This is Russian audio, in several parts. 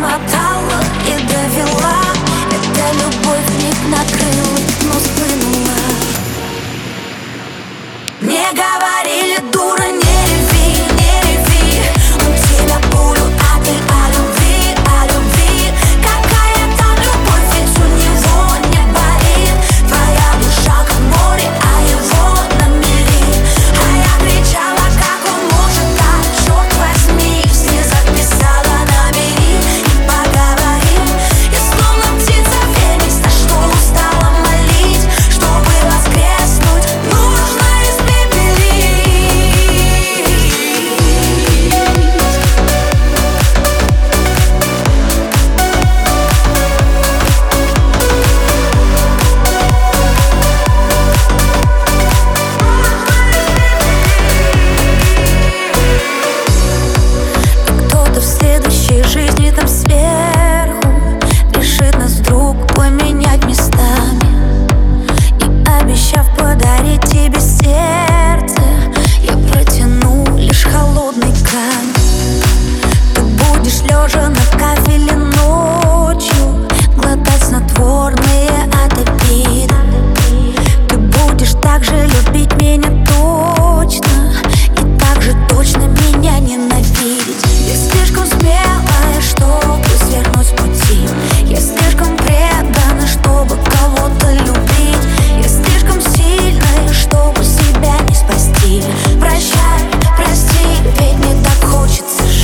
измотала и довела. Эта любовь вмиг накрыла, но сплынула. Не говори.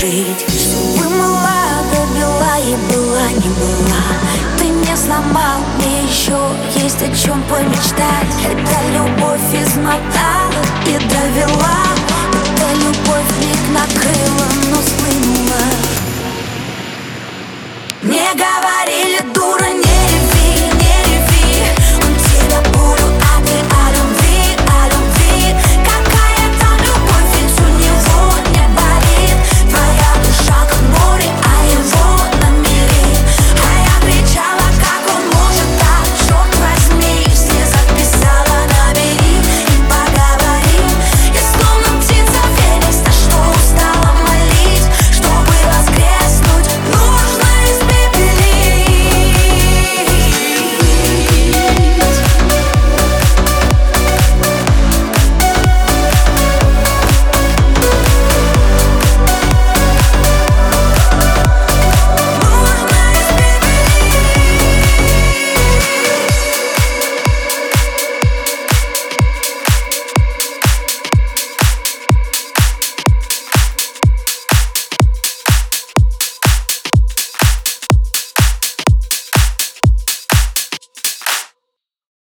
жить. Чтобы молода, и была, не была. Ты мне сломал, мне еще есть о чем помечтать. Это любовь измотала и довела. Это любовь миг накрыла